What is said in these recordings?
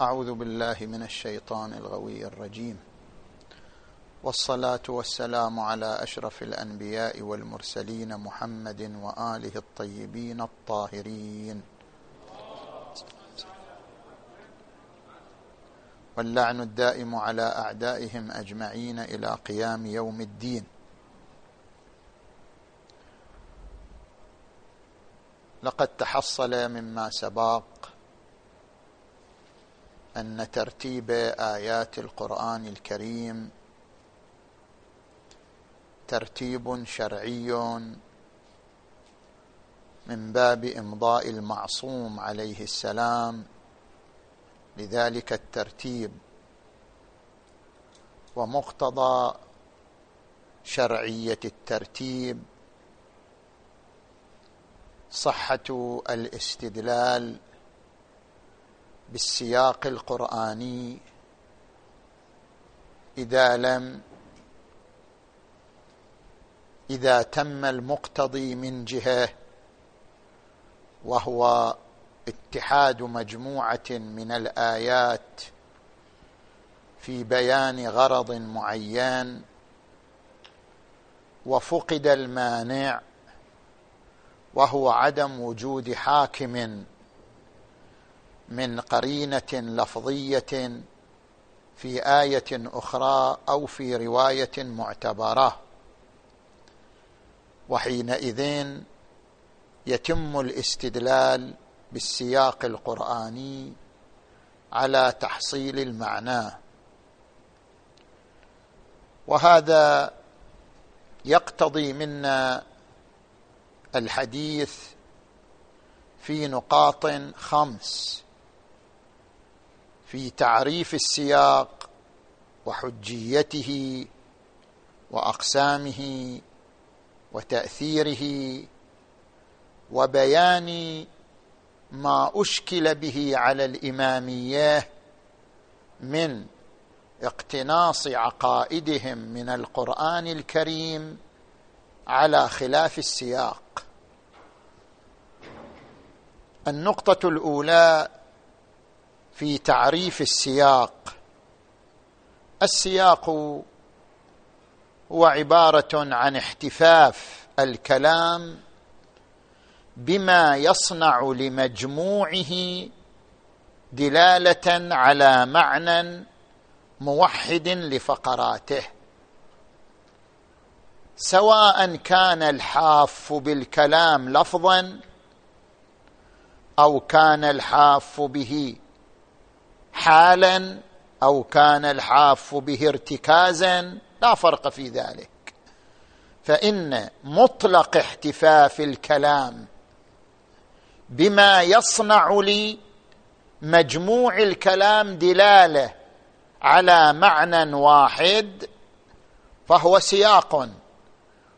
أعوذ بالله من الشيطان الغوي الرجيم. والصلاة والسلام على أشرف الأنبياء والمرسلين محمد وآله الطيبين الطاهرين. واللعن الدائم على أعدائهم أجمعين إلى قيام يوم الدين. لقد تحصل مما سبق أن ترتيب آيات القرآن الكريم ترتيب شرعي من باب إمضاء المعصوم عليه السلام لذلك الترتيب. ومقتضى شرعية الترتيب صحة الاستدلال بالسياق القرآني إذا لم إذا تم المقتضي من جهة وهو اتحاد مجموعة من الآيات في بيان غرض معين وفقد المانع وهو عدم وجود حاكم من قرينة لفظية في آية أخرى أو في رواية معتبرة. وحينئذ يتم الاستدلال بالسياق القرآني على تحصيل المعنى. وهذا يقتضي منا الحديث في نقاط خمس. في تعريف السياق وحجيته وأقسامه وتأثيره وبيان ما أشكل به على الإمامية من اقتناص عقائدهم من القرآن الكريم على خلاف السياق. النقطة الأولى في تعريف السياق. السياق هو عبارة عن احتفاف الكلام بما يصنع لمجموعه دلالة على معنى موحد لفقراته. سواء كان الحاف بالكلام لفظا أو كان الحاف به حالا أو كان الحاف به ارتكازا لا فرق في ذلك. فإن مطلق احتفاف الكلام بما يصنع لمجموع الكلام دلالة على معنى واحد فهو سياق.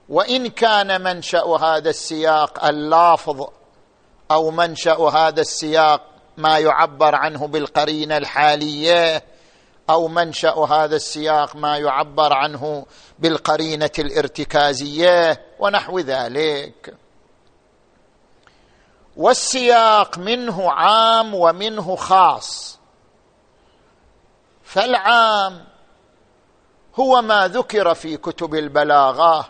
وإن كان منشأ هذا السياق اللافظ أو منشأ هذا السياق ما يعبر عنه بالقرينة الحالية أو منشأ هذا السياق ما يعبر عنه بالقرينة الارتكازية ونحو ذلك. والسياق منه عام ومنه خاص. فالعام هو ما ذكر في كتب البلاغة.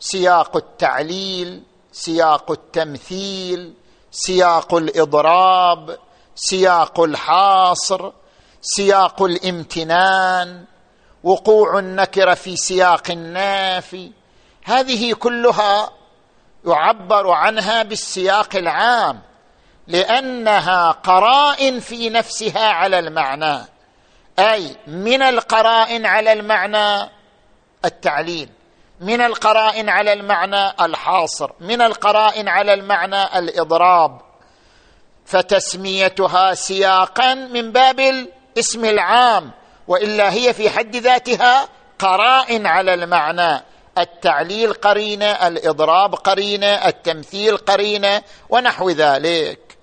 سياق التعليل سياق التمثيل سياق الإضراب سياق الحاصر سياق الامتنان وقوع النكره في سياق النافي. هذه كلها يعبر عنها بالسياق العام لأنها قرائن في نفسها على المعنى. أي من القرائن على المعنى؟ التعليل من القرائن على المعنى الحاصر من القرائن على المعنى الإضراب. فتسميتها سياقا من باب الاسم العام وإلا هي في حد ذاتها قرائن على المعنى. التعليل قرينة الإضراب قرينة التمثيل قرينة ونحو ذلك.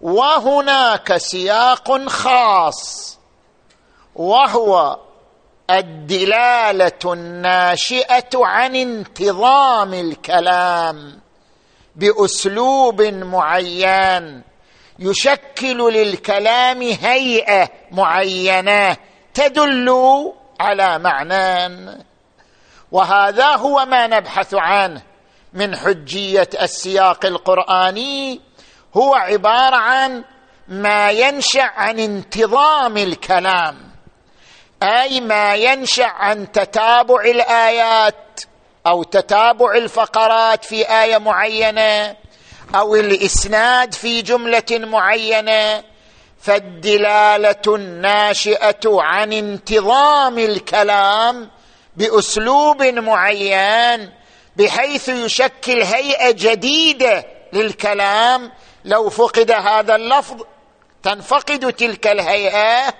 وهناك سياق خاص وهو الدلالة الناشئة عن انتظام الكلام بأسلوب معين يشكل للكلام هيئة معينة تدل على معنى وهذا هو ما نبحث عنه من حجية السياق القرآني هو عبارة عن ما ينشأ عن انتظام الكلام. أي ما ينشأ عن تتابع الآيات أو تتابع الفقرات في آية معينة أو الإسناد في جملة معينة فالدلالة الناشئة عن انتظام الكلام بأسلوب معين بحيث يشكل هيئة جديدة للكلام. لو فقد هذا اللفظ تنفقد تلك الهيئة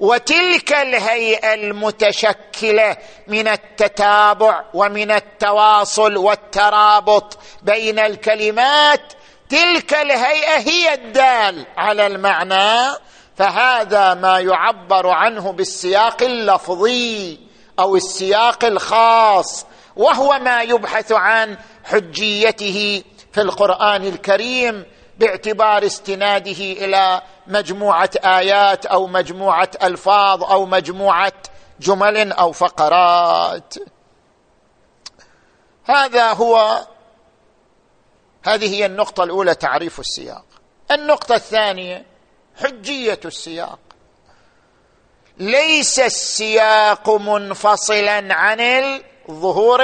وتلك الهيئة المتشكلة من التتابع ومن التواصل والترابط بين الكلمات تلك الهيئة هي الدال على المعنى فهذا ما يعبر عنه بالسياق اللفظي أو السياق الخاص وهو ما يبحث عن حجيته في القرآن الكريم باعتبار استناده إلى مجموعة آيات أو مجموعة ألفاظ أو مجموعة جمل أو فقرات. هذا هو هذه هي النقطة الأولى تعريف السياق. النقطة الثانية حجية السياق. ليس السياق منفصلا عن الظهور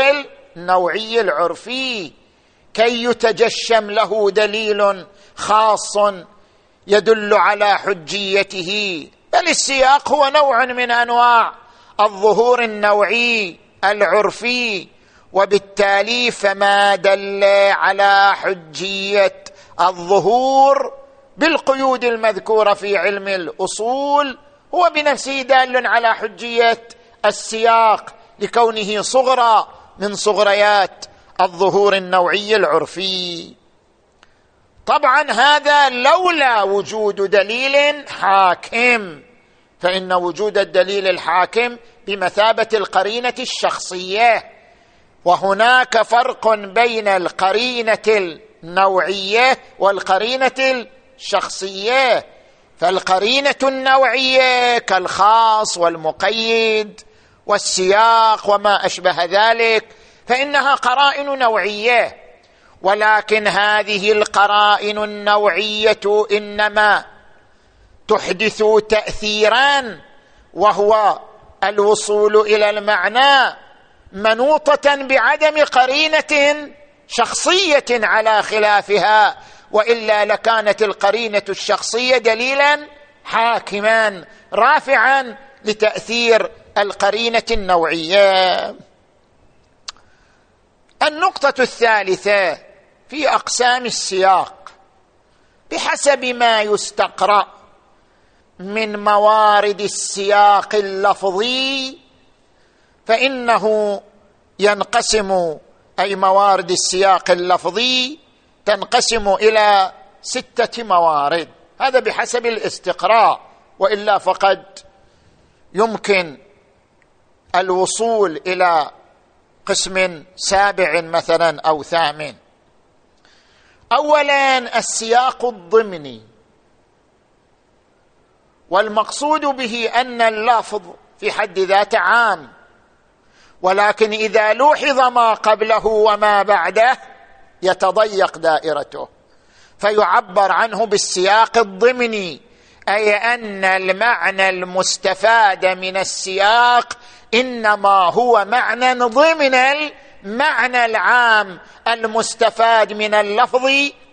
النوعي العرفي كي يتجشم له دليل خاص يدل على حجيته بل السياق هو نوع من أنواع الظهور النوعي العرفي وبالتالي فما دل على حجية الظهور بالقيود المذكورة في علم الأصول هو بنفسه دال على حجية السياق لكونه صغرى من صغريات الظهور النوعي العرفي. طبعا هذا لولا وجود دليل حاكم. فإن وجود الدليل الحاكم بمثابة القرينة الشخصية وهناك فرق بين القرينة النوعية والقرينة الشخصية. فالقرينة النوعية كالخاص والمقيد والسياق وما أشبه ذلك فإنها قرائن نوعية. ولكن هذه القرائن النوعية إنما تحدث تاثيرا وهو الوصول إلى المعنى منوطة بعدم قرينة شخصية على خلافها وإلا لكانت القرينة الشخصية دليلا حاكما رافعا لتأثير القرينة النوعية. النقطة الثالثة في أقسام السياق بحسب ما يستقرأ من موارد السياق اللفظي فإنه ينقسم أي موارد السياق اللفظي تنقسم إلى ستة موارد. هذا بحسب الاستقراء وإلا فقد يمكن الوصول إلى قسم سابع مثلا أو ثامن. اولا السياق الضمني. والمقصود به أن اللفظ في حد ذاته عام. ولكن إذا لوحظ ما قبله وما بعده يتضيق دائرته. فيعبر عنه بالسياق الضمني أي أن المعنى المستفاد من السياق إنما هو معنى ضمن المعنى العام المستفاد من اللفظ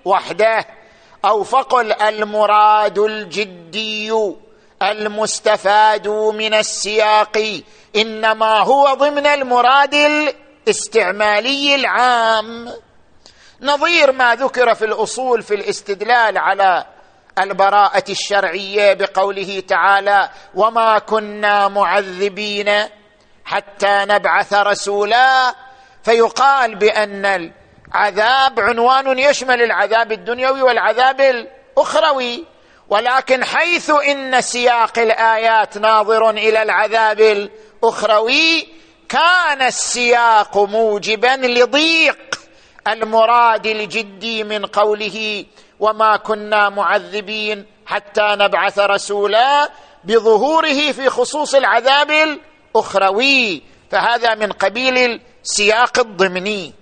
وحده. أو فقل المراد الجدي المستفاد من السياق إنما هو ضمن المراد الاستعمالي العام. نظير ما ذكر في الأصول في الاستدلال على البراءة الشرعية بقوله تعالى وما كنا معذبين حتى نبعث رسولا فيقال بأن العذاب عنوان يشمل العذاب الدنيوي والعذاب الأخروي ولكن حيث إن سياق الآيات ناظر إلى العذاب الأخروي كان السياق موجبا لضيق المراد الجدي من قوله وما كنا معذبين حتى نبعث رسولا بظهوره في خصوص العذاب الأخروي. فهذا من قبيل السياق الضمني.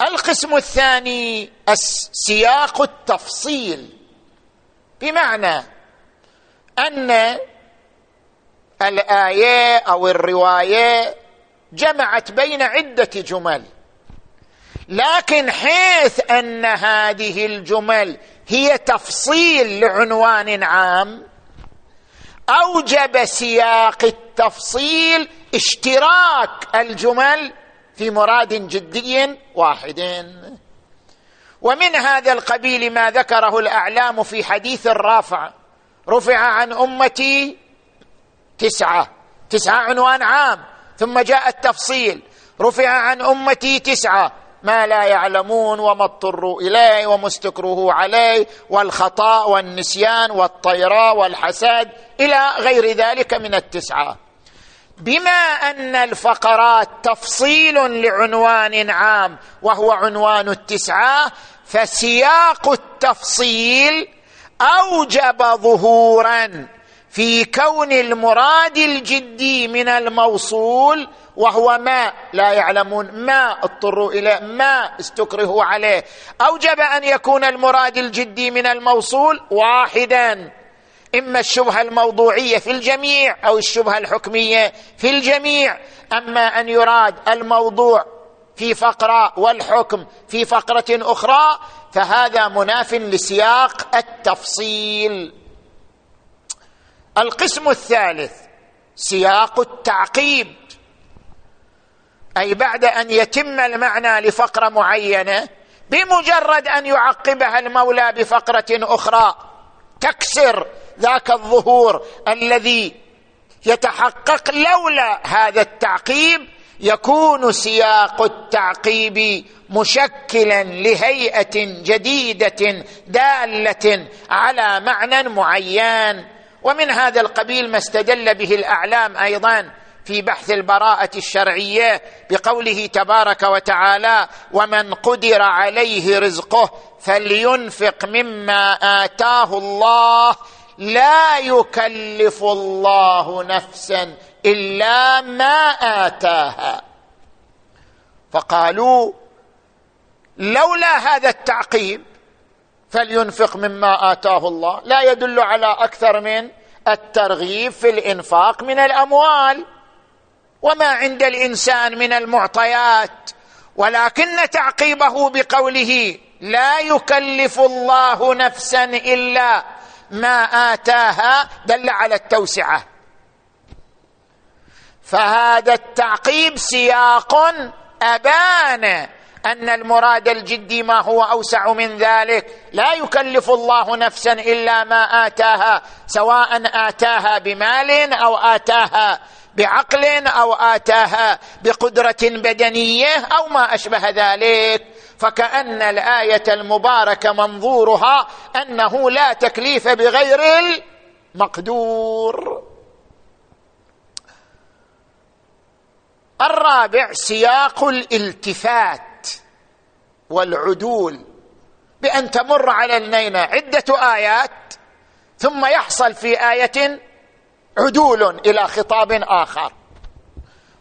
القسم الثاني سياق التفصيل. بمعنى أن الآية أو الرواية جمعت بين عدة جمل. لكن حيث أن هذه الجمل هي تفصيل لعنوان عام أوجب سياق التفصيل اشتراك الجمل في مراد جدي واحد ومن هذا القبيل ما ذكره الأعلام في حديث الرافع. رفع عن أمتي تسعة. تسعة عنوان عام. ثم جاء التفصيل. رفع عن أمتي تسعة. ما لا يعلمون وما اضطروا إليه وما استكروه عليه والخطأ والنسيان والطيراء والحسد إلى غير ذلك من التسعة. بما أن الفقرات تفصيل لعنوان عام وهو عنوان التسعة فسياق التفصيل أوجب ظهورا في كون المراد الجدي من الموصول وهو ما لا يعلمون ما اضطروا إليه ما استكرهوا عليه. أوجب أن يكون المراد الجدي من الموصول واحدا. إما الشبهة الموضوعية في الجميع أو الشبهة الحكمية في الجميع. أما أن يراد الموضوع في فقرة والحكم في فقرة أخرى فهذا مناف لسياق التفصيل. القسم الثالث سياق التعقيب أي بعد أن يتم المعنى لفقرة معينة بمجرد أن يعقبها المولى بفقرة أخرى تكسر ذاك الظهور الذي يتحقق لولا هذا التعقيب يكون سياق التعقيب مشكلا لهيئة جديدة دالة على معنى معين. ومن هذا القبيل ما استدل به الأعلام أيضا في بحث البراءة الشرعية بقوله تبارك وتعالى ومن قدر عليه رزقه فلينفق مما آتاه الله لا يكلف الله نفسا إلا ما آتاها. فقالوا لولا هذا التعقيب فلينفق مما آتاه الله. لا يدل على أكثر من الترغيب في الإنفاق من الأموال. وما عند الإنسان من المعطيات. ولكن تعقيبه بقوله لا يكلف الله نفسا إلا ما آتاها دل على التوسعة. فهذا التعقيب سياق أبان أن المراد الجدي ما هو أوسع من ذلك. لا يكلف الله نفسا إلا ما آتاها سواء آتاها بمال أو آتاها بعقل أو آتاها بقدرة بدنية أو ما أشبه ذلك. فكأن الآية المباركة منظورها أنه لا تكليف بغير المقدور. الرابع سياق الالتفات والعدول بأن تمر على النينة عدة آيات ثم يحصل في آية عدول إلى خطاب آخر.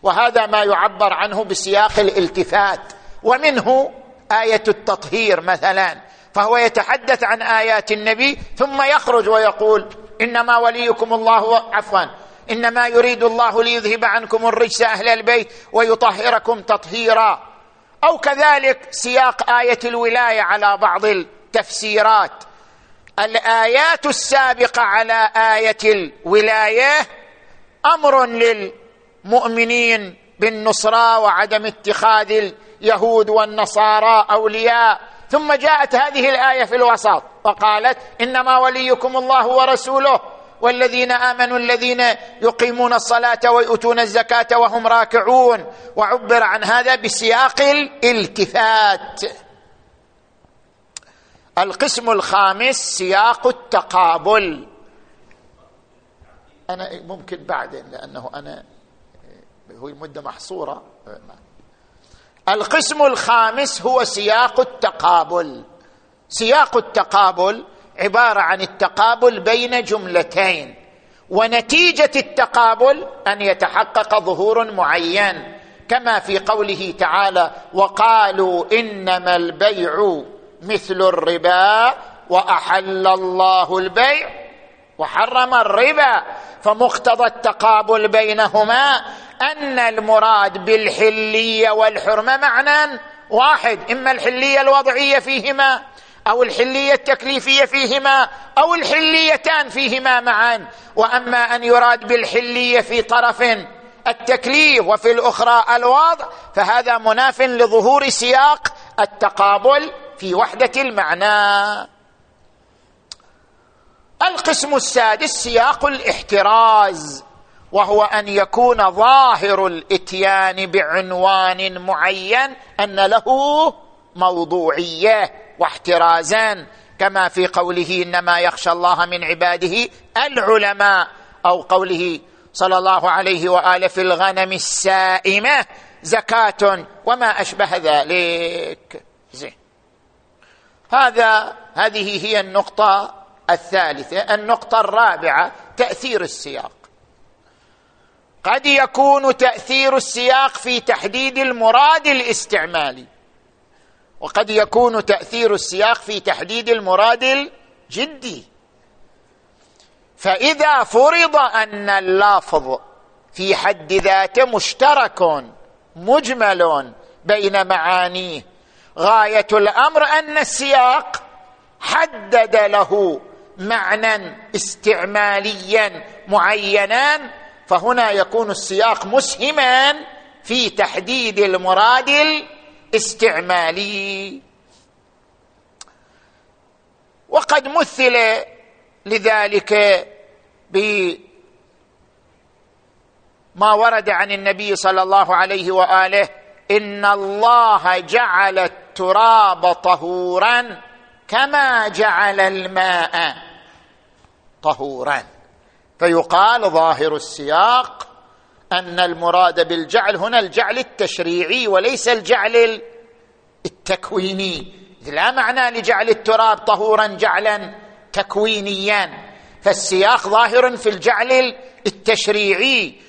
وهذا ما يعبر عنه بسياق الالتفات ومنه آية التطهير مثلا فهو يتحدث عن آيات النبي ثم يخرج ويقول إنما وليكم الله عفوا إنما يريد الله ليذهب عنكم الرجس أهل البيت ويطهركم تطهيرا. أو كذلك سياق آية الولاية على بعض التفسيرات. الآيات السابقة على آية الولايه أمر للمؤمنين بالنصرى وعدم اتخاذ اليهود والنصارى أولياء. ثم جاءت هذه الآية في الوسط وقالت إنما وليكم الله ورسوله والذين آمنوا الذين يقيمون الصلاة ويؤتون الزكاة وهم راكعون. وعبر عن هذا بسياق الالتفات. القسم الخامس سياق التقابل. أنا ممكن بعدين لأنه أنا هو المده محصورة. القسم الخامس هو سياق التقابل. سياق التقابل عبارة عن التقابل بين جملتين ونتيجة التقابل أن يتحقق ظهور معين كما في قوله تعالى وقالوا إنما البيع مثل الربا وأحل الله البيع وحرم الربا. فمقتضى التقابل بينهما أن المراد بالحلية والحرمة معنى واحد إما الحلية الوضعية فيهما أو الحلية التكليفية فيهما أو الحليتان فيهما معا. وأما أن يراد بالحلية في طرف التكليف وفي الأخرى الوضع فهذا مناف لظهور سياق التقابل في وحدة المعنى. القسم السادس سياق الاحتراز وهو أن يكون ظاهر الإتيان بعنوان معين أن له موضوعية واحترازا. كما في قوله إنما يخشى الله من عباده العلماء أو قوله صلى الله عليه وآله في الغنم السائمة زكاة وما أشبه ذلك. زين. هذا هذه هي النقطة الثالثة النقطة الرابعة تأثير السياق. قد يكون تأثير السياق في تحديد المراد الاستعمالي. وقد يكون تأثير السياق في تحديد المراد الجدي. فإذا فرض أن اللفظ في حد ذاته مشترك مجمل بين معانيه غاية الأمر أن السياق حدد له معنى استعماليا معينا فهنا يكون السياق مسهما في تحديد المراد الاستعمالي. وقد مثل لذلك بما ورد عن النبي صلى الله عليه وآله إن الله جعل التراب طهورا كما جعل الماء طهورا. فيقال ظاهر السياق أن المراد بالجعل هنا الجعل التشريعي وليس الجعل التكويني. لا معنى لجعل التراب طهورا جعلا تكوينيا. فالسياق ظاهر في الجعل التشريعي.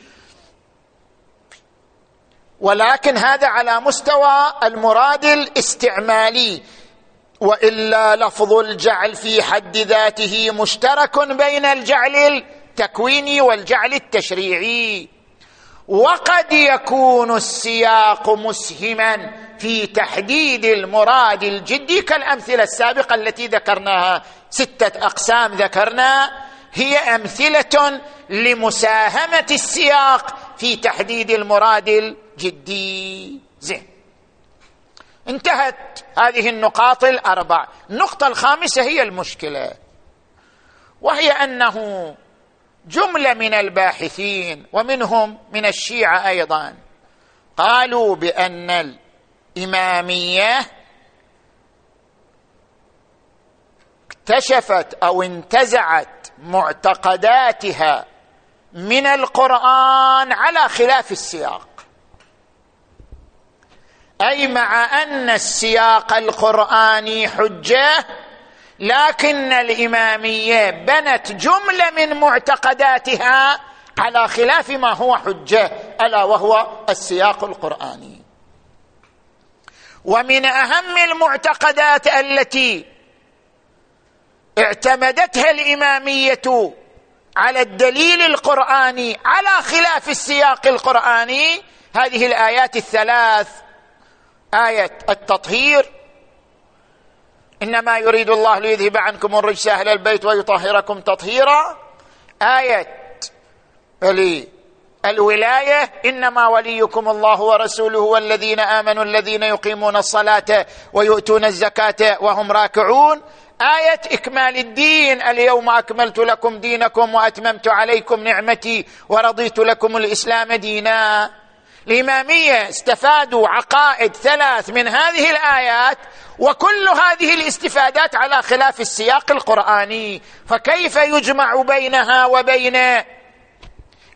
ولكن هذا على مستوى المراد الاستعمالي. وإلا لفظ الجعل في حد ذاته مشترك بين الجعل التكويني والجعل التشريعي. وقد يكون السياق مسهما في تحديد المراد الجدي كالأمثلة السابقة التي ذكرناها. ستة أقسام ذكرنا. هي أمثلة لمساهمة السياق في تحديد المراد الجدي زين. انتهت هذه النقاط الأربع. النقطة الخامسة هي المشكلة. وهي أنه جملة من الباحثين ومنهم من الشيعة أيضا قالوا بأن الإمامية اكتشفت أو انتزعت معتقداتها من القرآن على خلاف السياق. أي مع أن السياق القرآني حجة لكن الإمامية بنت جملة من معتقداتها على خلاف ما هو حجة ألا وهو السياق القرآني. ومن أهم المعتقدات التي اعتمدتها الإمامية على الدليل القرآني على خلاف السياق القرآني هذه الآيات الثلاث آية التطهير. إنما يريد الله ليذهب عنكم الرجس أهل البيت ويطهركم تطهيرا. آية الولاية. إنما وليكم الله ورسوله والذين آمنوا الذين يقيمون الصلاة ويؤتون الزكاة وهم راكعون. آية إكمال الدين. اليوم أكملت لكم دينكم وأتممت عليكم نعمتي ورضيت لكم الإسلام دينا. الإمامية استفادوا عقائد ثلاث من هذه الآيات وكل هذه الاستفادات على خلاف السياق القرآني. فكيف يجمع بينها وبين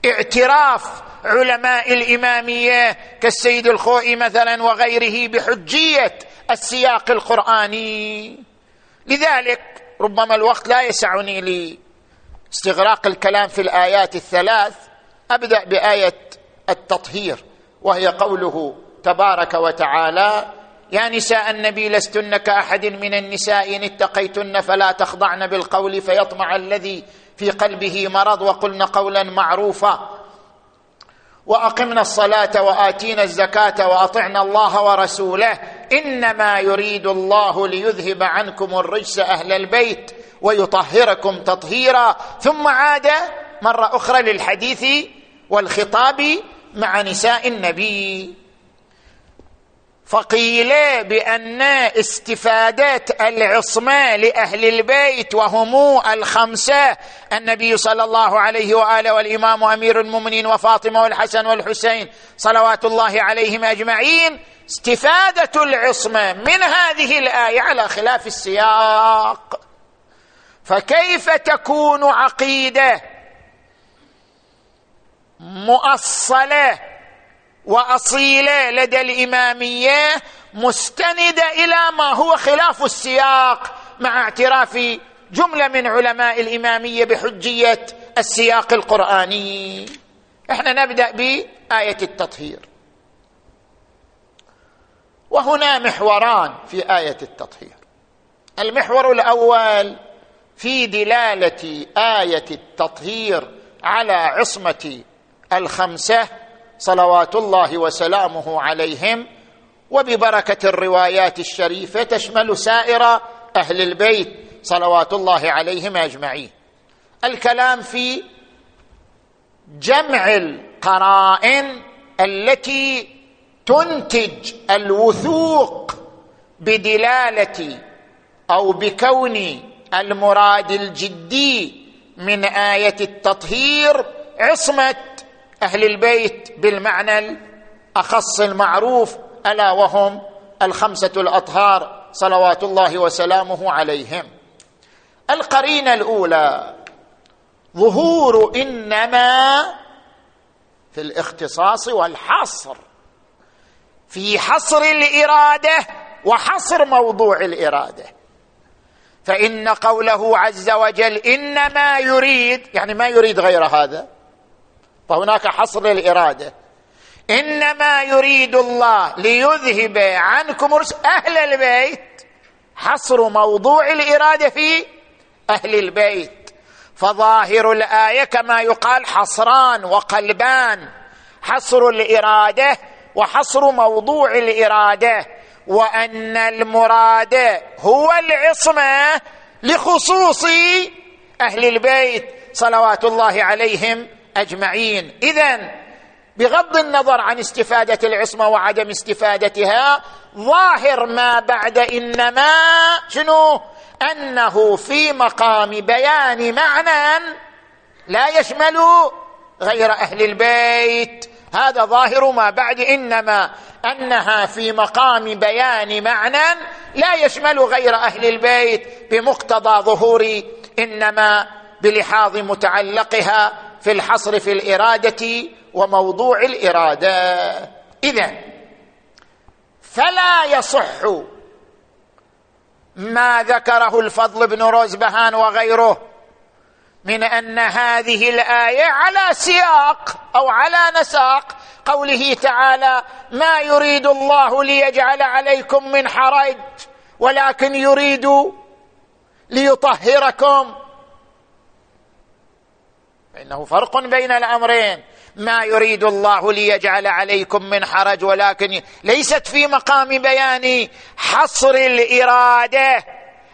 اعتراف علماء الإمامية كالسيد الخوئي مثلا وغيره بحجية السياق القرآني؟ لذلك ربما الوقت لا يسعني لاستغراق الكلام في الآيات الثلاث أبدأ بآية التطهير. وهي قوله تبارك وتعالى يا نساء النبي لستن كأحد من النساء إن اتقيتن فلا تخضعن بالقول فيطمع الذي في قلبه مرض وقلن قولا معروفا. وأقمنا الصلاة وآتينا الزكاة وأطعنا الله ورسوله. إنما يريد الله ليذهب عنكم الرجس أهل البيت ويطهركم تطهيرا. ثم عاد مرة أخرى للحديث والخطاب مع نساء النبي. فقيل بأن استفاده العصمة لأهل البيت وهم الخمسة. النبي صلى الله عليه وآله والإمام أمير المؤمنين وفاطمة والحسن والحسين صلوات الله عليهم أجمعين. استفادة العصمة من هذه الآية على خلاف السياق. فكيف تكون عقيدة؟ مؤصلة وأصيلة لدى الإمامية مستندة إلى ما هو خلاف السياق مع اعتراف جملة من علماء الإمامية بحجية السياق القرآني. إحنا نبدأ بآية التطهير. وهنا محوران في آية التطهير. المحور الأول في دلالة آية التطهير على عصمة الخمسة صلوات الله وسلامه عليهم وببركة الروايات الشريفة تشمل سائر أهل البيت صلوات الله عليهم أجمعين. الكلام في جمع القرائن التي تنتج الوثوق بدلالة أو بكون المراد الجدي من آية التطهير عصمة أهل البيت بالمعنى الأخص المعروف ألا وهم الخمسة الأطهار صلوات الله وسلامه عليهم. القرينة الأولى ظهور إنما في الاختصاص والحصر في حصر الإرادة وحصر موضوع الإرادة. فإن قوله عز وجل إنما يريد يعني ما يريد غير هذا فهناك حصر الاراده إنما يريد الله ليذهب عنكم أهل البيت. حصر موضوع الإرادة في أهل البيت. فظاهر الآية كما يقال حصران وقلبان. حصر الإرادة وحصر موضوع الإرادة. وأن المراد هو العصمة لخصوص أهل البيت. صلوات الله عليهم أجمعين. اذا بغض النظر عن استفادة العصمة وعدم استفادتها ظاهر ما بعد إنما شنو؟ أنه في مقام بيان معنى لا يشمل غير أهل البيت. هذا ظاهر ما بعد إنما أنها في مقام بيان معنى لا يشمل غير أهل البيت. بمقتضى ظهور إنما بلحاظ متعلقها في الحصر في الإرادة وموضوع الإرادة. اذا فلا يصح ما ذكره الفضل بن روزبهان وغيره من أن هذه الآية على سياق أو على نساق قوله تعالى ما يريد الله ليجعل عليكم من حرج ولكن يريد ليطهركم فإنه فرق بين الأمرين. ما يريد الله ليجعل عليكم من حرج ولكن ليست في مقام بيان حصر الإرادة.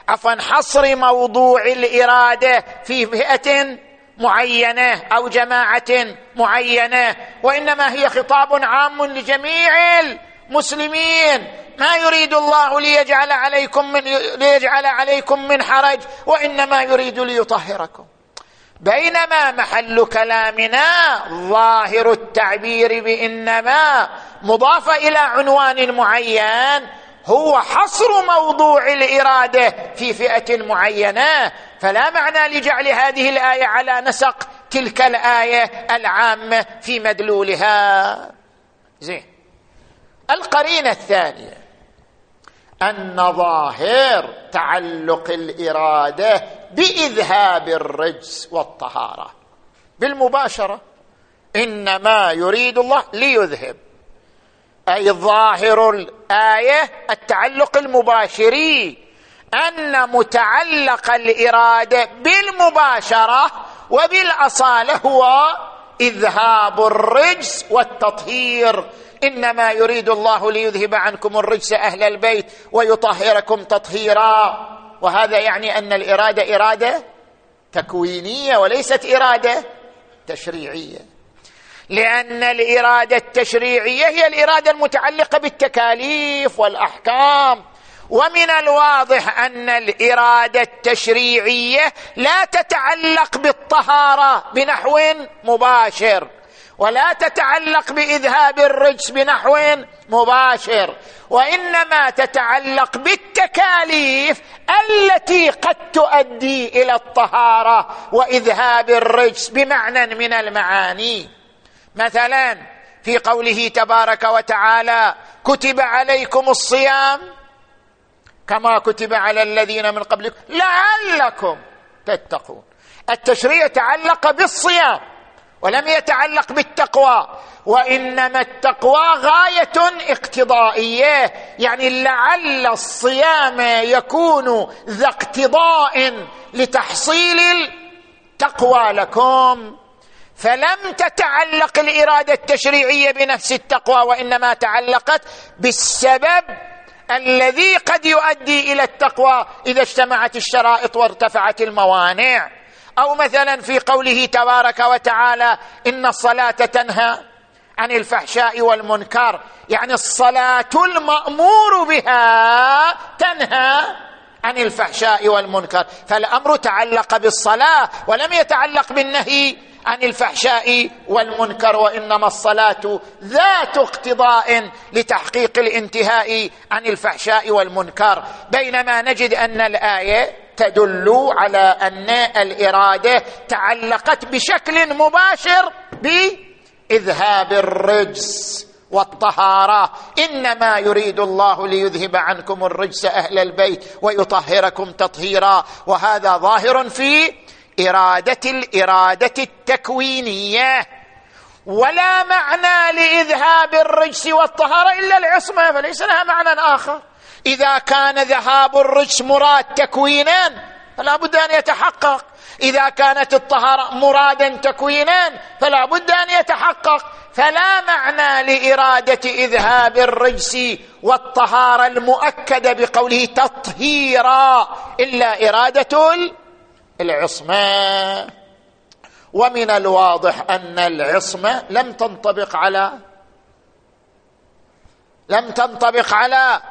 عفوا حصر موضوع الإرادة في فئة معينة أو جماعة معينة. وإنما هي خطاب عام لجميع المسلمين. ما يريد الله ليجعل عليكم من ليجعل عليكم من حرج وإنما يريد ليطهركم. بينما محل كلامنا ظاهر التعبير بإنما مضاف إلى عنوان معين هو حصر موضوع الإرادة في فئة معينة. فلا معنى لجعل هذه الآية على نسق تلك الآية العامة في مدلولها. زين. القرينة الثانية. ان ظاهر تعلق الإرادة بإذهاب الرجس والطهارة. بالمباشرة إنما يريد الله ليذهب. أي ظاهر الآية التعلق المباشري أن متعلق الإرادة بالمباشرة وبالأصالة هو إذهاب الرجس والتطهير. إنما يريد الله ليذهب عنكم الرجس أهل البيت ويطهركم تطهيرا. وهذا يعني أن الإرادة إرادة تكوينية وليست إرادة تشريعية. لأن الإرادة التشريعية هي الإرادة المتعلقة بالتكاليف والأحكام. ومن الواضح أن الإرادة التشريعية لا تتعلق بالطهارة بنحو مباشر. ولا تتعلق بإذهاب الرجس بنحو مباشر وإنما تتعلق بالتكاليف التي قد تؤدي إلى الطهارة وإذهاب الرجس بمعنى من المعاني. مثلا في قوله تبارك وتعالى كتب عليكم الصيام كما كتب على الذين من قبلكم لعلكم تتقون. التشريع تعلق بالصيام. ولم يتعلق بالتقوى وإنما التقوى غاية اقتضائية يعني لعل الصيام يكون ذا اقتضاء لتحصيل التقوى لكم. فلم تتعلق الإرادة التشريعية بنفس التقوى وإنما تعلقت بالسبب الذي قد يؤدي إلى التقوى إذا اجتمعت الشرائط وارتفعت الموانع. أو مثلا في قوله تبارك وتعالى إن الصلاة تنهى عن الفحشاء والمنكر يعني الصلاة المأمور بها تنهى عن الفحشاء والمنكر. فالأمر تعلق بالصلاة ولم يتعلق بالنهي عن الفحشاء والمنكر وإنما الصلاة ذات اقتضاء لتحقيق الانتهاء عن الفحشاء والمنكر. بينما نجد أن الآية تدل على أن الإرادة تعلقت بشكل مباشر بإذهاب الرجس والطهارة. إنما يريد الله ليذهب عنكم الرجس أهل البيت ويطهركم تطهيرا. وهذا ظاهر في إرادة الإرادة التكوينية. ولا معنى لإذهاب الرجس والطهارة إلا العصمة فليس لها معنى آخر. إذا كان ذهاب الرجس مراد تكوينا فلا بد أن يتحقق. إذا كانت الطهارة مرادا تكوينا فلا بد أن يتحقق. فلا معنى لإرادة إذهاب الرجس والطهارة المؤكدة بقوله تطهيرا إلا إرادة العصمة. ومن الواضح أن العصمة لم تنطبق على لم تنطبق على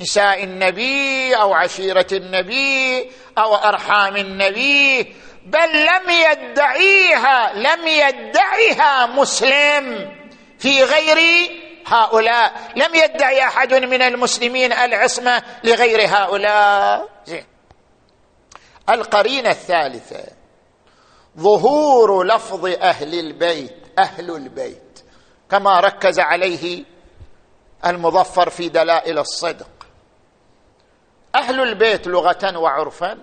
نساء النبي أو عشيرة النبي أو أرحام النبي بل لم يدعيها لم يدعيها مسلم في غير هؤلاء. لم يدعي أحد من المسلمين العصمة لغير هؤلاء. زين. القرينة الثالثة ظهور لفظ أهل البيت أهل البيت كما ركز عليه المظفر في دلائل الصدق. أهل البيت لغة وعرفا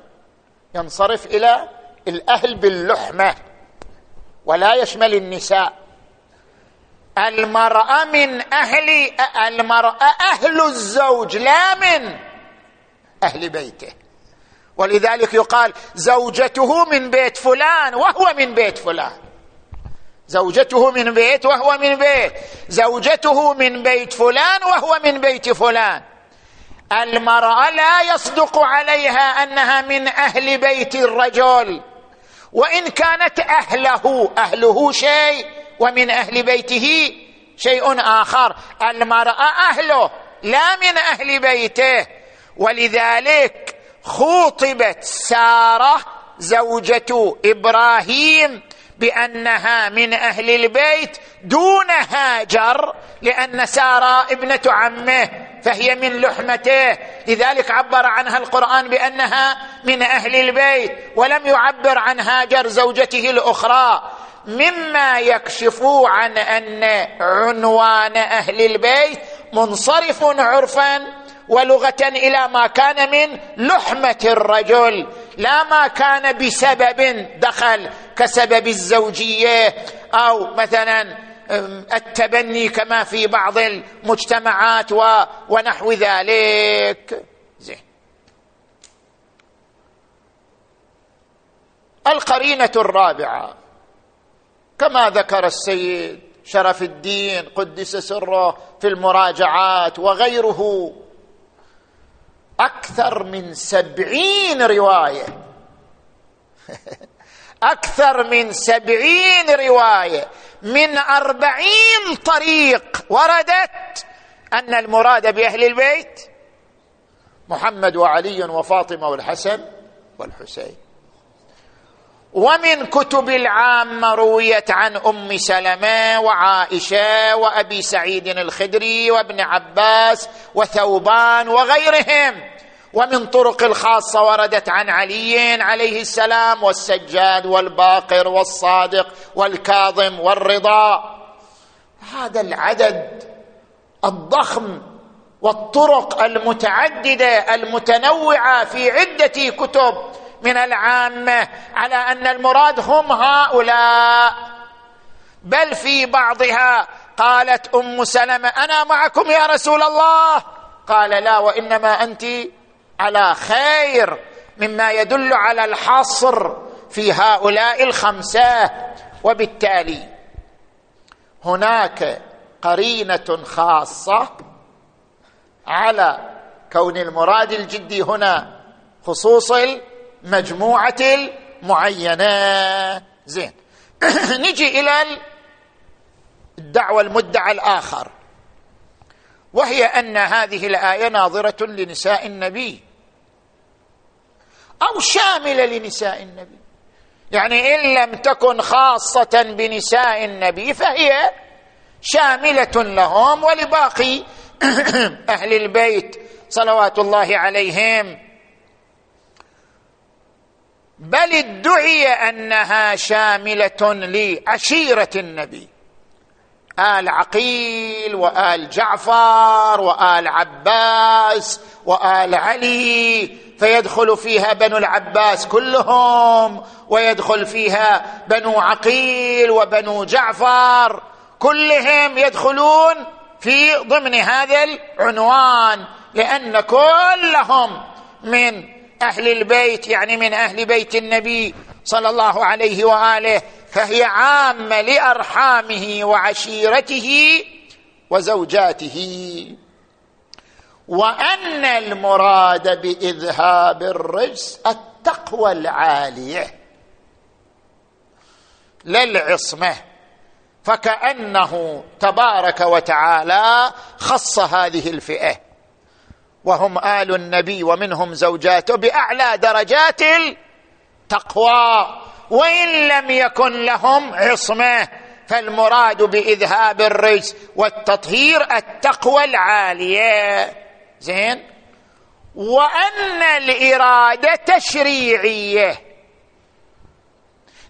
ينصرف إلى الأهل باللحمة ولا يشمل النساء. المرأة من أهل المرأة أهل الزوج لا من أهل بيته. ولذلك يقال زوجته من بيت فلان وهو من بيت فلان. زوجته من بيت وهو من بيت زوجته من بيت فلان وهو من بيت فلان. المرأة لا يصدق عليها أنها من أهل بيت الرجل. وإن كانت أهله أهله شيء ومن أهل بيته شيء آخر. المرأة أهله لا من أهل بيته. ولذلك خوطبت سارة زوجة إبراهيم بأنها من أهل البيت دون هاجر لأن سارة ابنة عمه فهي من لحمته. لذلك عبر عنها القرآن بأنها من أهل البيت ولم يعبر عن هاجر زوجته الأخرى. مما يكشف عن أن عنوان أهل البيت منصرف عرفا ولغة إلى ما كان من لحمة الرجل لا ما كان بسبب دخل. كسبب الزوجية أو مثلا التبني كما في بعض المجتمعات ونحو ذلك. زين. القرينة الرابعة. كما ذكر السيد شرف الدين قدس سره في المراجعات وغيره. أكثر من سبعين رواية. أكثر من سبعين رواية من أربعين طريق وردت. أن المراد بأهل البيت محمد وعلي وفاطمة والحسن والحسين. ومن كتب العامة رويت عن أم سلمة وعائشة وأبي سعيد الخدري وابن عباس وثوبان وغيرهم. ومن طرق الخاصة وردت عن علي عليه السلام والسجاد والباقر والصادق والكاظم والرضا. هذا العدد الضخم والطرق المتعددة المتنوعة في عدة كتب من العامة على أن المراد هم هؤلاء. بل في بعضها قالت أم سلمة أنا معكم يا رسول الله. قال لا وإنما أنت على خير مما يدل على الحصر في هؤلاء الخمسة. وبالتالي هناك قرينة خاصة على كون المراد الجدي هنا خصوص المجموعة المعينة. زين. نجي إلى الدعوة المدعى الآخر وهي أن هذه الآية ناظرة لنساء النبي. أو شامله لنساء النبي. يعني إن لم تكن خاصة بنساء النبي فهي شاملة لهم ولباقي أهل البيت. صلوات الله عليهم. بل ادعي أنها شاملة لعشيرة النبي. آل عقيل وآل جعفر وآل عباس وآل علي فيدخل فيها بنو العباس كلهم ويدخل فيها بنو عقيل وبنو جعفر كلهم يدخلون في ضمن هذا العنوان لأن كلهم من أهل البيت يعني من أهل بيت النبي صلى الله عليه وآله فهي عامة لأرحامه وعشيرته وزوجاته. وأن المراد بإذهاب الرجس التقوى العالية. للعصمة. فكأنه تبارك وتعالى خص هذه الفئة. وهم آل النبي ومنهم زوجاته بأعلى درجات التقوى وإن لم يكن لهم عصمة فالمراد بإذهاب الرجس والتطهير التقوى العالية. زين؟ وأن الإرادة تشريعية.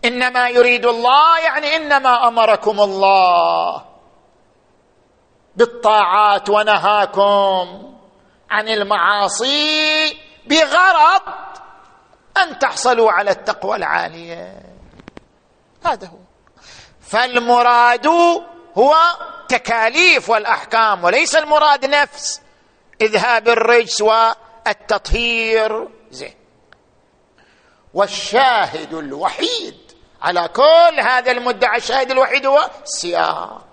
إنما يريد الله يعني إنما أمركم الله. بالطاعات ونهاكم عن المعاصي بغرض أن تحصلوا على التقوى العالية. هذا هو. فالمراد هو تكاليف والأحكام وليس المراد نفس. إذهاب الرجس والتطهير. زين. والشاهد الوحيد على كل هذا المدعى الشاهد الوحيد هو السياق.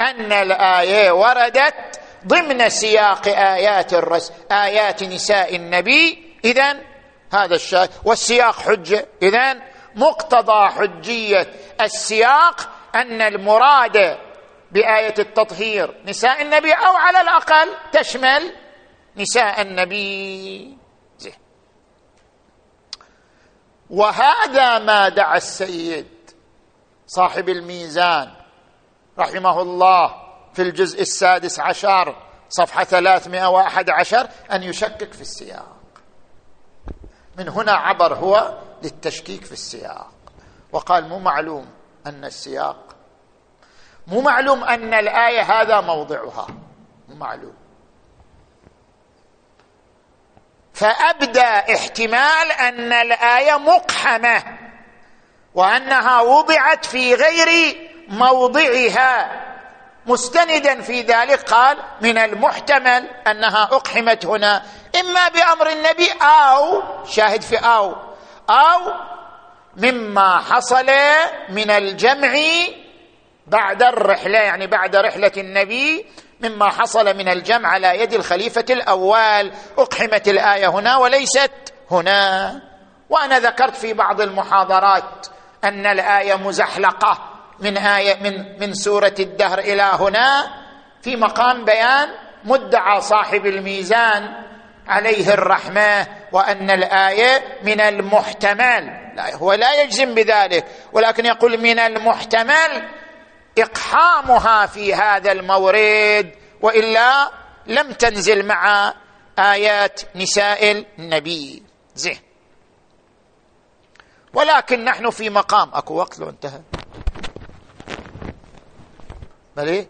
أن الآية وردت ضمن سياق آيات الرس آيات نساء النبي. اذا هذا الشاهد. والسياق حجة. اذا مقتضى حجية السياق أن المراد بآية التطهير نساء النبي أو على الأقل تشمل نساء النبي. وهذا ما دعا السيد صاحب الميزان رحمه الله في الجزء السادس عشر وأحد عشر أن يشكك في السياق. من هنا عبر هو للتشكيك في السياق. وقال مو معلوم أن السياق مو معلوم أن الآية هذا موضعها. مو معلوم. فأبدى احتمال أن الآية مقحمة وأنها وضعت في غير موضعها. مستندا في ذلك قال من المحتمل أنها أقحمت هنا. إما بأمر النبي أو شاهد في أو أو مما حصل من الجمع بعد الرحلة يعني بعد رحلة النبي مما حصل من الجمع على يد الخليفة الأول. أقحمت الآية هنا وليست هنا. وأنا ذكرت في بعض المحاضرات أن الآية مزحلقة. من آية من من سورة الدهر إلى هنا في مقام بيان مدعى صاحب الميزان عليه الرحمة وأن الآية من المحتمل. لا هو لا يجزم بذلك ولكن يقول من المحتمل إقحامها في هذا المورد وإلا لم تنزل مع آيات نساء النبي. زين. ولكن نحن في مقام أكو وقت لو انتهى. إيه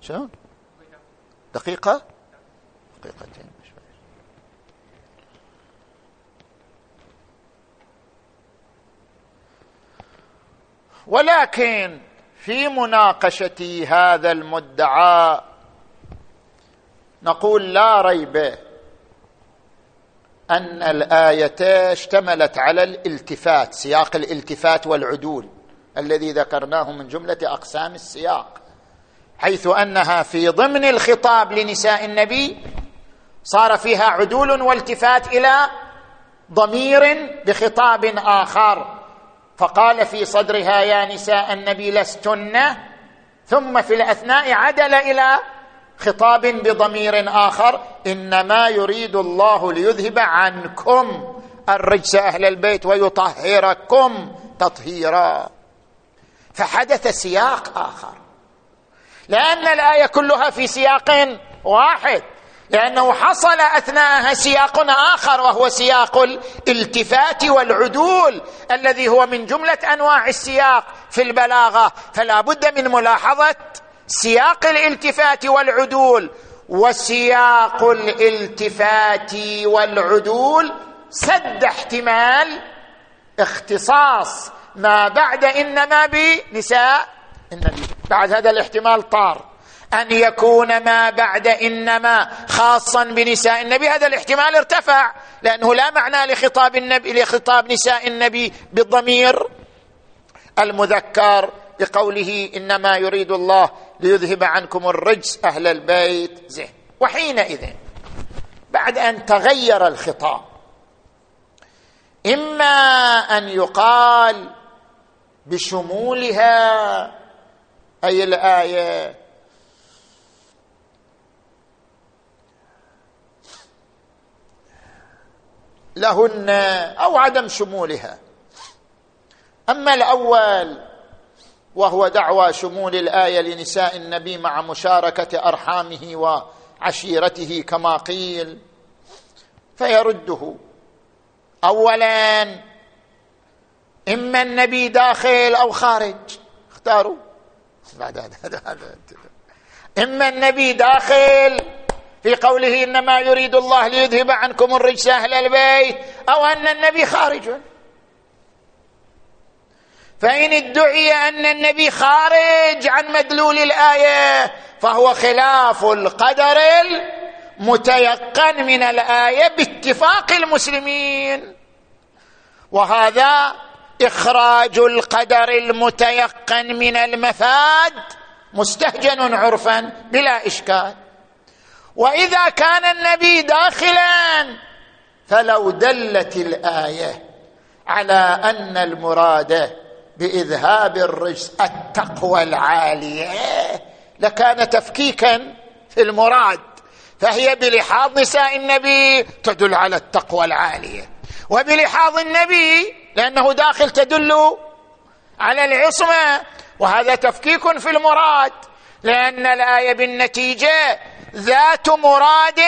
شو دقيقة؟ دقيقتين ولكن في مناقشة هذا المدعى نقول لا ريب أن الآية اشتملت على الالتفات سياق الالتفات والعدول. الذي ذكرناه من جملة أقسام السياق حيث أنها في ضمن الخطاب لنساء النبي صار فيها عدول والتفات إلى ضمير بخطاب آخر فقال في صدرها يا نساء النبي لستن ثم في الأثناء عدل إلى خطاب بضمير آخر إنما يريد الله ليذهب عنكم الرجس أهل البيت ويطهركم تطهيرا. فحدث سياق آخر. لأن الآية كلها في سياق واحد. لأنه حصل أثناءها سياق آخر وهو سياق الالتفات والعدول الذي هو من جملة أنواع السياق في البلاغة. فلا بد من ملاحظة سياق الالتفات والعدول وسياق الالتفات والعدول سد احتمال اختصاص ما بعد إنما بنساء النبي. بعد هذا الاحتمال طار. أن يكون ما بعد إنما خاصا بنساء النبي. هذا الاحتمال ارتفع لأنه لا معنى لخطاب النبي لخطاب نساء النبي بالضمير. المذكر بقوله إنما يريد الله ليذهب عنكم الرجس أهل البيت. زين. وحينئذ بعد أن تغير الخطاب إما أن يقال بشمولها أي الآية. لهن أو عدم شمولها. أما الأول وهو دعوى شمول الآية لنساء النبي مع مشاركة أرحامه وعشيرته كما قيل فيرده. اولا إما النبي داخل أو خارج. اختاروا. إما النبي داخل في قوله إنما يريد الله ليذهب عنكم الرجس أهل البيت أو أن النبي خارج. فإن ادعي أن النبي خارج عن مدلول الآية فهو خلاف القدر المتيقن من الآية باتفاق المسلمين. وهذا إخراج القدر المتيقن من المفاد مستهجن عرفا بلا إشكال. وإذا كان النبي داخلا فلو دلت الآية على أن المراد بإذهاب الرجس التقوى العالية لكان تفكيكا في المراد. فهي بلحاظ نساء النبي تدل على التقوى العالية. وبلحاظ النبي لأنه داخل تدل على العصمة. وهذا تفكيك في المراد لأن الآية بالنتيجة ذات مراد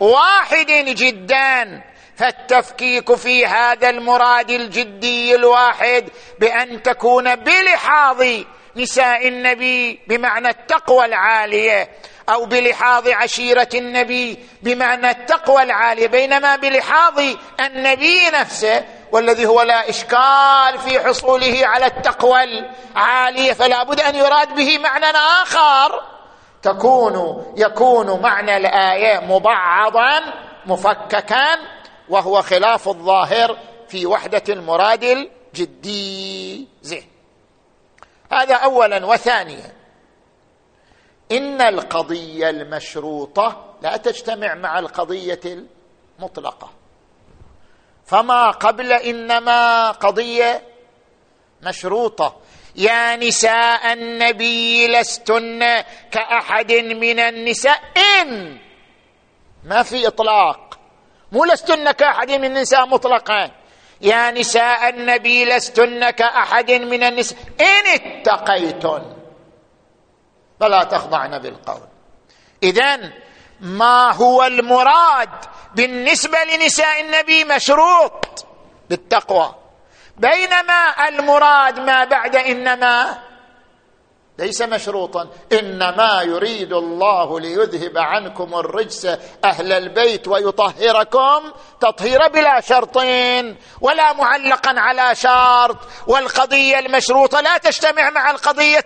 واحد جدا. فالتفكيك في هذا المراد الجدي الواحد بأن تكون بلحاظ نساء النبي بمعنى التقوى العالية. أو بلحاظ عشيرة النبي بمعنى التقوى العالية بينما بلحاظ النبي نفسه والذي هو لا إشكال في حصوله على التقوى العالية فلا بد أن يراد به معنى آخر تكون يكون معنى الآية مبعضا مفككا وهو خلاف الظاهر في وحدة المراد الجدي زين. هذا اولا وثانيا إن القضية المشروطة لا تجتمع مع القضية المطلقة. فما قبل إنما قضية مشروطة. يا نساء النبي لستن كأحد من النساء. إن! ما في إطلاق. مو لستن كأحد من النساء مطلقا. يا نساء النبي لستن كأحد من النساء. إن اتقيتن. فلا تخضعن بالقول. اذا ما هو المراد بالنسبة لنساء النبي مشروط بالتقوى؟ بينما المراد ما بعد إنما ليس مشروطا. إنما يريد الله ليذهب عنكم الرجس أهل البيت ويطهركم تطهير بلا شرطين ولا معلقا على شرط. والقضية المشروطة لا تجتمع مع القضية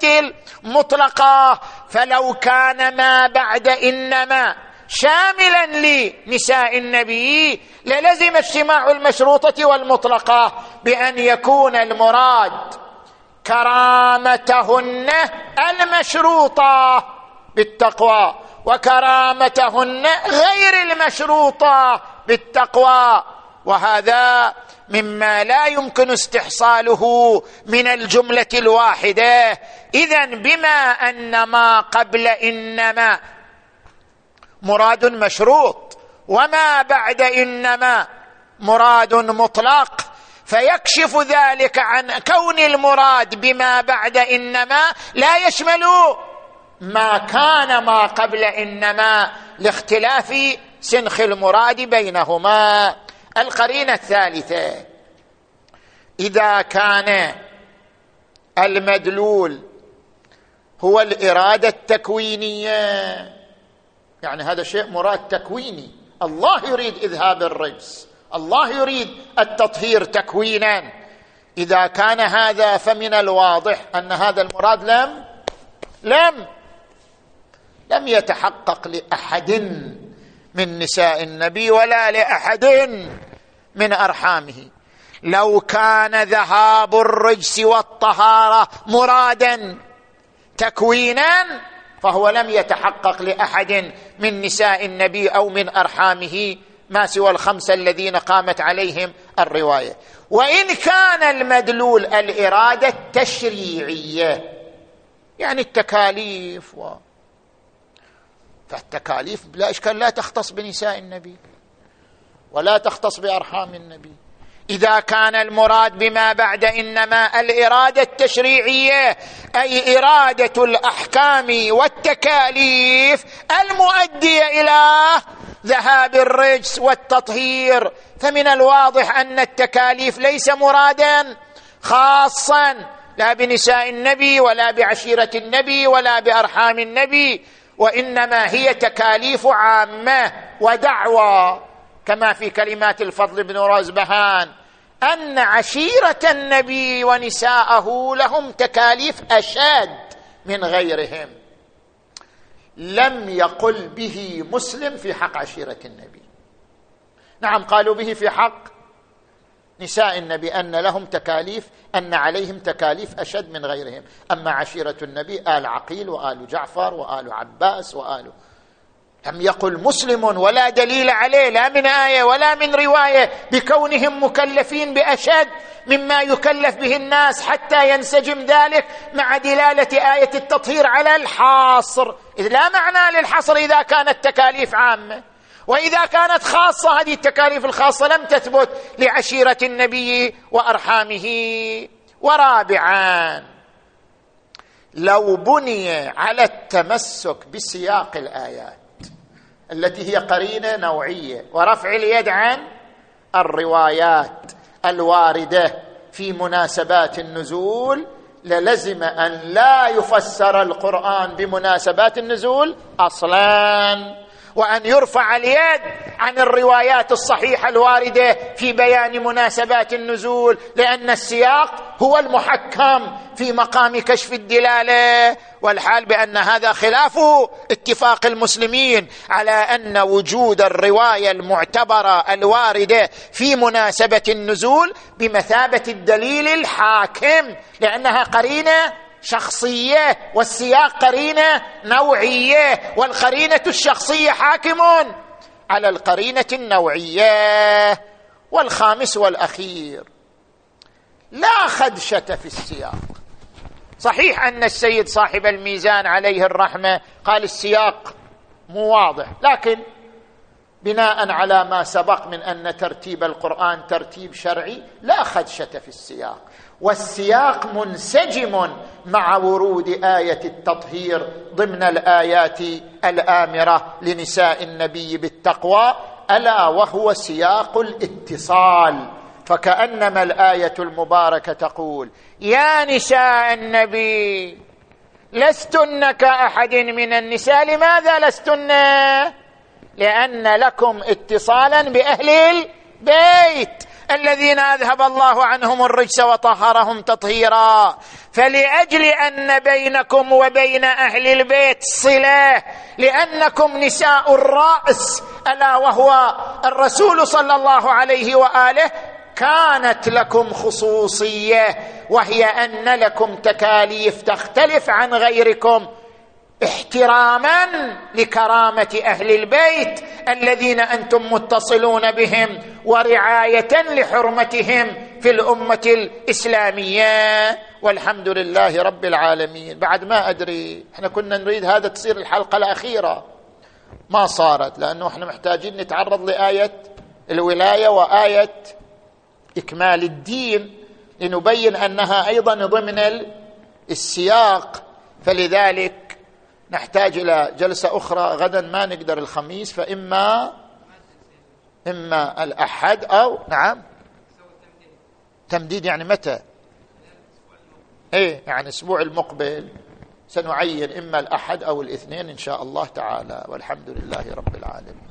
المطلقة. فلو كان ما بعد إنما شاملا لنساء النبي للزم اجتماع المشروطة والمطلقة بأن يكون المراد كرامتهن المشروطة بالتقوى وكرامتهن غير المشروطة بالتقوى. وهذا مما لا يمكن استحصاله من الجملة الواحدة. اذا بما أن ما قبل إنما مراد مشروط وما بعد إنما مراد مطلق. فيكشف ذلك عن كون المراد بما بعد إنما لا يشمل ما كان ما قبل إنما لاختلاف سنخ المراد بينهما. القرينة الثالثة إذا كان المدلول هو الإرادة التكوينية يعني هذا شيء مراد تكويني. الله يريد إذهاب الرجس. الله يريد التطهير تكوينا. إذا كان هذا فمن الواضح أن هذا المراد لم لم لم يتحقق لأحد من نساء النبي ولا لأحد من أرحامه. لو كان ذهاب الرجس والطهارة مرادا تكوينا فهو لم يتحقق لأحد من نساء النبي أو من أرحامه. ما سوى الخمسة الذين قامت عليهم الرواية. وإن كان المدلول الإرادة التشريعية يعني التكاليف و فالتكاليف بلا إشكال لا تختص بنساء النبي ولا تختص بأرحام النبي. إذا كان المراد بما بعد إنما الإرادة التشريعية أي إرادة الأحكام والتكاليف المؤدية إلى ذهاب الرجس والتطهير. فمن الواضح أن التكاليف ليس مرادا خاصا لا بنساء النبي ولا بعشيرة النبي ولا بأرحام النبي وإنما هي تكاليف عامة ودعوى. كما في كلمات الفضل بن رزبهان أن عشيرة النبي ونساءه لهم تكاليف أشد من غيرهم. لم يقل به مسلم في حق عشيرة النبي. نعم قالوا به في حق نساء النبي أن لهم تكاليف أن عليهم تكاليف أشد من غيرهم. أما عشيرة النبي آل عقيل وآل جعفر وآل عباس وآل لم يقل مسلم ولا دليل عليه لا من آية ولا من رواية بكونهم مكلفين بأشد مما يكلف به الناس حتى ينسجم ذلك مع دلالة آية التطهير على الحاصر. إذ لا معنى للحصر إذا كانت تكاليف عامة. وإذا كانت خاصة هذه التكاليف الخاصة لم تثبت لعشيرة النبي وأرحامه. ورابعا لو بني على التمسك بسياق الآيات. التي هي قرينة نوعية ورفع اليد عن الروايات الواردة في مناسبات النزول. للزم أن لا يفسر القرآن بمناسبات النزول أصلا. وأن يرفع اليد عن الروايات الصحيحة الواردة في بيان مناسبات النزول لأن السياق هو المحكم في مقام كشف الدلالة. والحال بأن هذا خلاف اتفاق المسلمين على أن وجود الرواية المعتبرة الواردة في مناسبة النزول بمثابة الدليل الحاكم لأنها قرينة شخصية والسياق قرينة نوعية والقرينة الشخصية حاكم على القرينة النوعية والخامس والأخير. لا خدشة في السياق. صحيح أن السيد صاحب الميزان عليه الرحمة قال السياق مو واضح لكن بناء على ما سبق من أن ترتيب القرآن ترتيب شرعي لا خدشة في السياق. والسياق منسجم مع ورود آية التطهير ضمن الآيات الآمرة لنساء النبي بالتقوى ألا وهو سياق الاتصال. فكأنما الآية المباركة تقول يا نساء النبي لستن كأحد من النساء. لماذا لستن؟ لأن لكم اتصالا بأهل البيت. الذين أذهب الله عنهم الرجس وطهرهم تطهيرا. فلأجل أن بينكم وبين أهل البيت صلة لأنكم نساء الرأس ألا وهو الرسول صلى الله عليه وآله كانت لكم خصوصية وهي أن لكم تكاليف تختلف عن غيركم. احتراما لكرامة أهل البيت الذين أنتم متصلون بهم ورعاية لحرمتهم في الأمة الإسلامية. والحمد لله رب العالمين. بعد ما أدري إحنا كنا نريد هذا تصير الحلقة الأخيرة. ما صارت لأنه إحنا محتاجين نتعرض لآية الولاية وآية إكمال الدين لنبين أنها أيضا ضمن السياق. فلذلك نحتاج إلى جلسة أخرى غدا ما نقدر الخميس فإما إما الأحد أو نعم. تمديد يعني متى؟ إيه يعني الأسبوع المقبل. سنعين إما الأحد أو الاثنين إن شاء الله تعالى. والحمد لله رب العالمين.